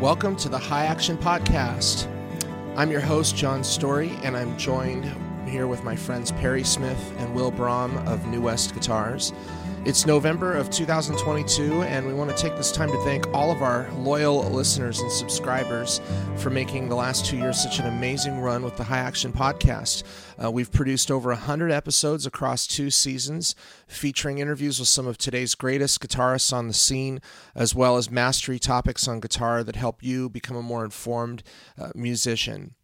Welcome to the High Action Podcast. I'm your host, John Storie, and I'm joined here with my friends Perry Smith and Will Brahm of New West Guitars. It's November of 2022, and we want to take this time to thank all of our loyal listeners and subscribers for making the last two years such an amazing run with the High Action Podcast. Uh, we've produced over 100 episodes across two seasons, featuring interviews with some of today's greatest guitarists on the scene, as well as mastery topics on guitar that help you become a more informed uh, musician.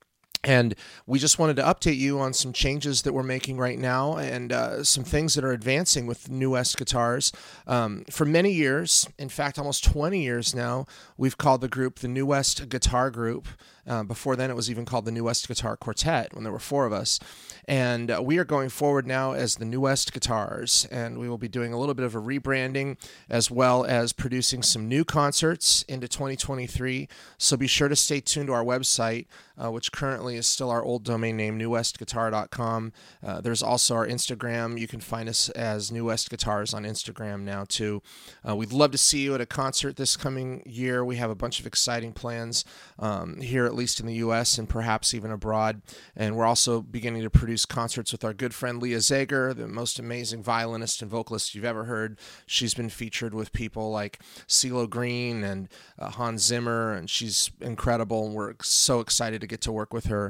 And we just wanted to update you on some changes that we're making right now and uh, some things that are advancing with New West guitars. Um, for many years, in fact, almost 20 years now, we've called the group the New West Guitar Group. Uh, before then, it was even called the New West Guitar Quartet when there were four of us. And uh, we are going forward now as the New West Guitars. And we will be doing a little bit of a rebranding as well as producing some new concerts into 2023. So be sure to stay tuned to our website, uh, which currently is still our old domain name, newwestguitar.com. Uh, there's also our Instagram. You can find us as New West Guitars on Instagram now, too. Uh, we'd love to see you at a concert this coming year. We have a bunch of exciting plans um, here at least in the US and perhaps even abroad. And we're also beginning to produce concerts with our good friend Leah Zeger, the most amazing violinist and vocalist you've ever heard. She's been featured with people like CeeLo Green and uh, Hans Zimmer, and she's incredible. And we're so excited to get to work with her.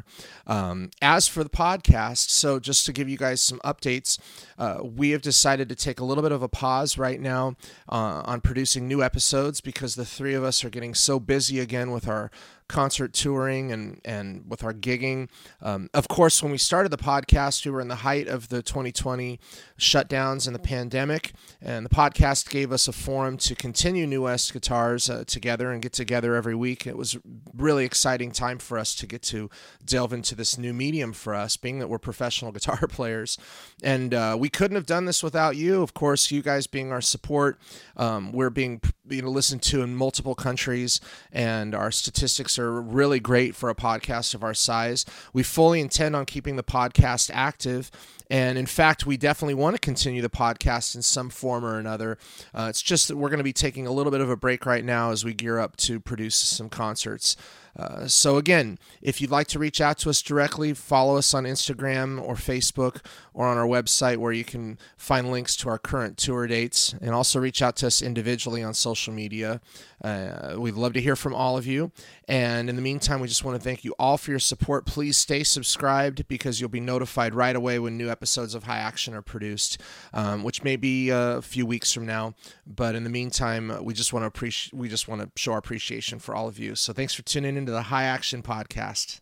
Um, as for the podcast, so just to give you guys some updates, uh, we have decided to take a little bit of a pause right now uh, on producing new episodes because the three of us are getting so busy again with our concert touring and and with our gigging. Um, of course, when we started the podcast, we were in the height of the 2020 shutdowns and the pandemic, and the podcast gave us a forum to continue New West Guitars uh, together and get together every week. It was really exciting time for us to get to delve into this new medium for us, being that we're professional guitar players, and uh, we couldn't have done this without you. Of course, you guys being our support. Um, we're being you know listened to in multiple countries, and our statistics are really great for a podcast of our size. We fully intend on keeping the podcast active. And in fact, we definitely want to continue the podcast in some form or another. Uh, it's just that we're going to be taking a little bit of a break right now as we gear up to produce some concerts. Uh, so, again, if you'd like to reach out to us directly, follow us on Instagram or Facebook or on our website where you can find links to our current tour dates and also reach out to us individually on social media. Uh, we'd love to hear from all of you. And in the meantime, we just want to thank you all for your support. Please stay subscribed because you'll be notified right away when new episodes of High Action are produced, um, which may be a few weeks from now. But in the meantime, we just want to appreciate we just want to show our appreciation for all of you. So thanks for tuning into the High Action podcast.